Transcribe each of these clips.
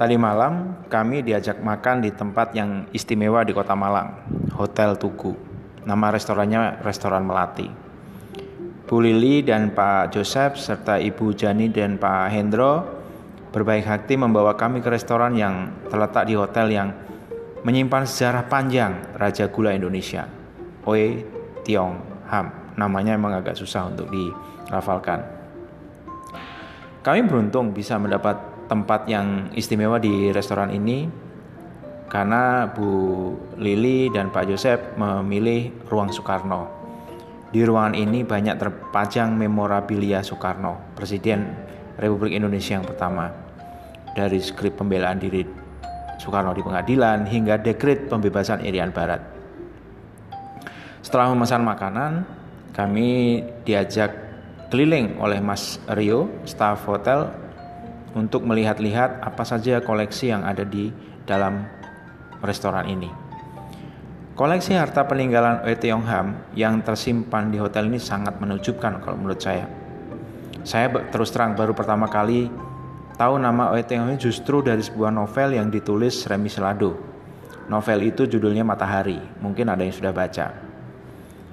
Tadi malam kami diajak makan di tempat yang istimewa di Kota Malang, Hotel Tugu. Nama restorannya Restoran Melati. Bu Lili dan Pak Joseph serta Ibu Jani dan Pak Hendro berbaik hati membawa kami ke restoran yang terletak di hotel yang menyimpan sejarah panjang Raja Gula Indonesia, Oe Tiong Ham. Namanya emang agak susah untuk dirafalkan. Kami beruntung bisa mendapat tempat yang istimewa di restoran ini karena Bu Lili dan Pak Joseph memilih ruang Soekarno di ruangan ini banyak terpajang memorabilia Soekarno, Presiden Republik Indonesia yang pertama. Dari skrip pembelaan diri Soekarno di pengadilan hingga dekret pembebasan Irian Barat. Setelah memesan makanan, kami diajak keliling oleh Mas Rio, staf hotel, untuk melihat-lihat apa saja koleksi yang ada di dalam restoran ini. Koleksi harta peninggalan Oe Tiong yang tersimpan di hotel ini sangat menunjukkan kalau menurut saya. Saya terus terang baru pertama kali tahu nama Oe Tiong justru dari sebuah novel yang ditulis Remi Selado. Novel itu judulnya Matahari, mungkin ada yang sudah baca.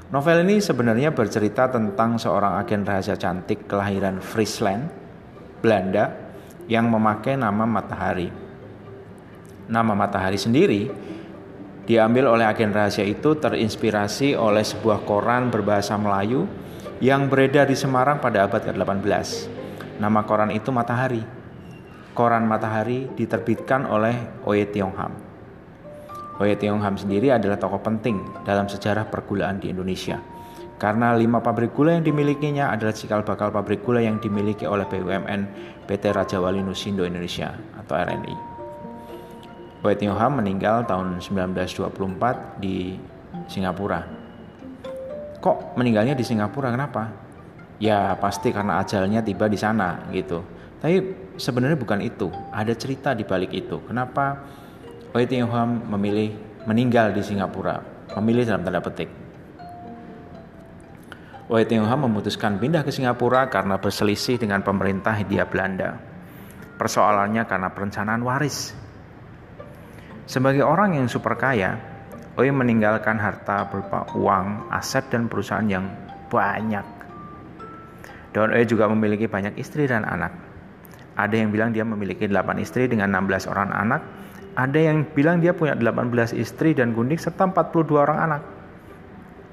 Novel ini sebenarnya bercerita tentang seorang agen rahasia cantik kelahiran Friesland, Belanda, yang memakai nama Matahari. Nama Matahari sendiri diambil oleh agen rahasia itu terinspirasi oleh sebuah koran berbahasa Melayu yang beredar di Semarang pada abad ke-18. Nama koran itu Matahari. Koran Matahari diterbitkan oleh Oye Tiong Ham. Oye Tiong Ham sendiri adalah tokoh penting dalam sejarah pergulaan di Indonesia. Karena lima pabrik gula yang dimilikinya adalah cikal bakal pabrik gula yang dimiliki oleh BUMN PT Raja Wali Nusindo Indonesia atau RNI. Ham meninggal tahun 1924 di Singapura. Kok meninggalnya di Singapura? Kenapa? Ya pasti karena ajalnya tiba di sana gitu. Tapi sebenarnya bukan itu. Ada cerita di balik itu. Kenapa Ham memilih meninggal di Singapura? Memilih dalam tanda petik. Ham memutuskan pindah ke Singapura karena berselisih dengan pemerintah Hindia Belanda. Persoalannya karena perencanaan waris sebagai orang yang super kaya, Oi meninggalkan harta berupa uang, aset, dan perusahaan yang banyak. Dan Oi juga memiliki banyak istri dan anak. Ada yang bilang dia memiliki 8 istri dengan 16 orang anak. Ada yang bilang dia punya 18 istri dan gundik serta 42 orang anak.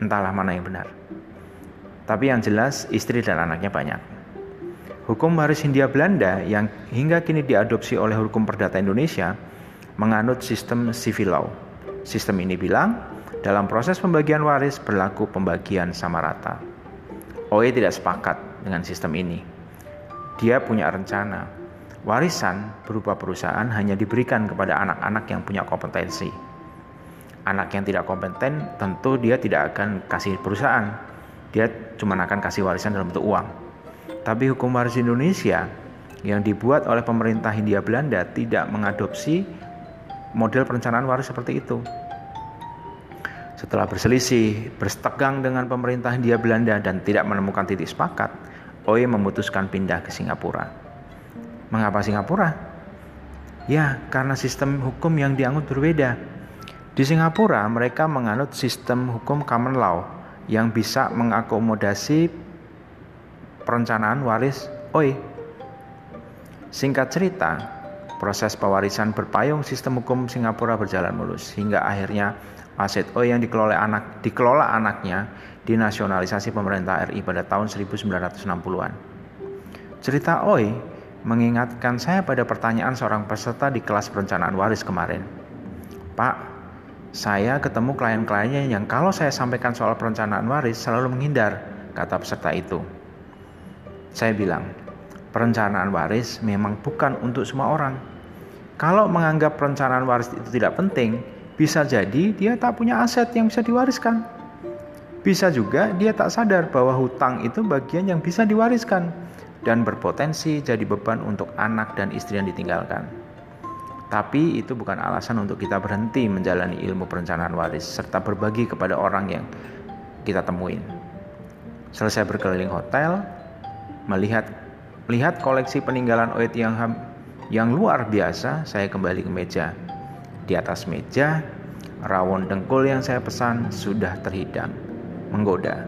Entahlah mana yang benar. Tapi yang jelas istri dan anaknya banyak. Hukum waris Hindia Belanda yang hingga kini diadopsi oleh hukum perdata Indonesia menganut sistem civil law. Sistem ini bilang, dalam proses pembagian waris berlaku pembagian sama rata. OE tidak sepakat dengan sistem ini. Dia punya rencana, warisan berupa perusahaan hanya diberikan kepada anak-anak yang punya kompetensi. Anak yang tidak kompeten tentu dia tidak akan kasih perusahaan. Dia cuma akan kasih warisan dalam bentuk uang. Tapi hukum waris Indonesia yang dibuat oleh pemerintah Hindia Belanda tidak mengadopsi model perencanaan waris seperti itu. Setelah berselisih, bersetegang dengan pemerintah Hindia Belanda dan tidak menemukan titik sepakat, Oe memutuskan pindah ke Singapura. Mengapa Singapura? Ya, karena sistem hukum yang dianut berbeda. Di Singapura, mereka menganut sistem hukum common law yang bisa mengakomodasi perencanaan waris Oe. Singkat cerita, Proses pewarisan berpayung sistem hukum Singapura berjalan mulus hingga akhirnya aset O yang dikelola anak dikelola anaknya dinasionalisasi pemerintah RI pada tahun 1960-an. Cerita Oi mengingatkan saya pada pertanyaan seorang peserta di kelas perencanaan waris kemarin. Pak, saya ketemu klien-kliennya yang kalau saya sampaikan soal perencanaan waris selalu menghindar, kata peserta itu. Saya bilang, perencanaan waris memang bukan untuk semua orang. Kalau menganggap perencanaan waris itu tidak penting, bisa jadi dia tak punya aset yang bisa diwariskan. Bisa juga dia tak sadar bahwa hutang itu bagian yang bisa diwariskan dan berpotensi jadi beban untuk anak dan istri yang ditinggalkan. Tapi itu bukan alasan untuk kita berhenti menjalani ilmu perencanaan waris serta berbagi kepada orang yang kita temuin. Selesai berkeliling hotel, melihat Melihat koleksi peninggalan Oe Tiong Ham yang luar biasa, saya kembali ke meja. Di atas meja, rawon dengkul yang saya pesan sudah terhidang, menggoda.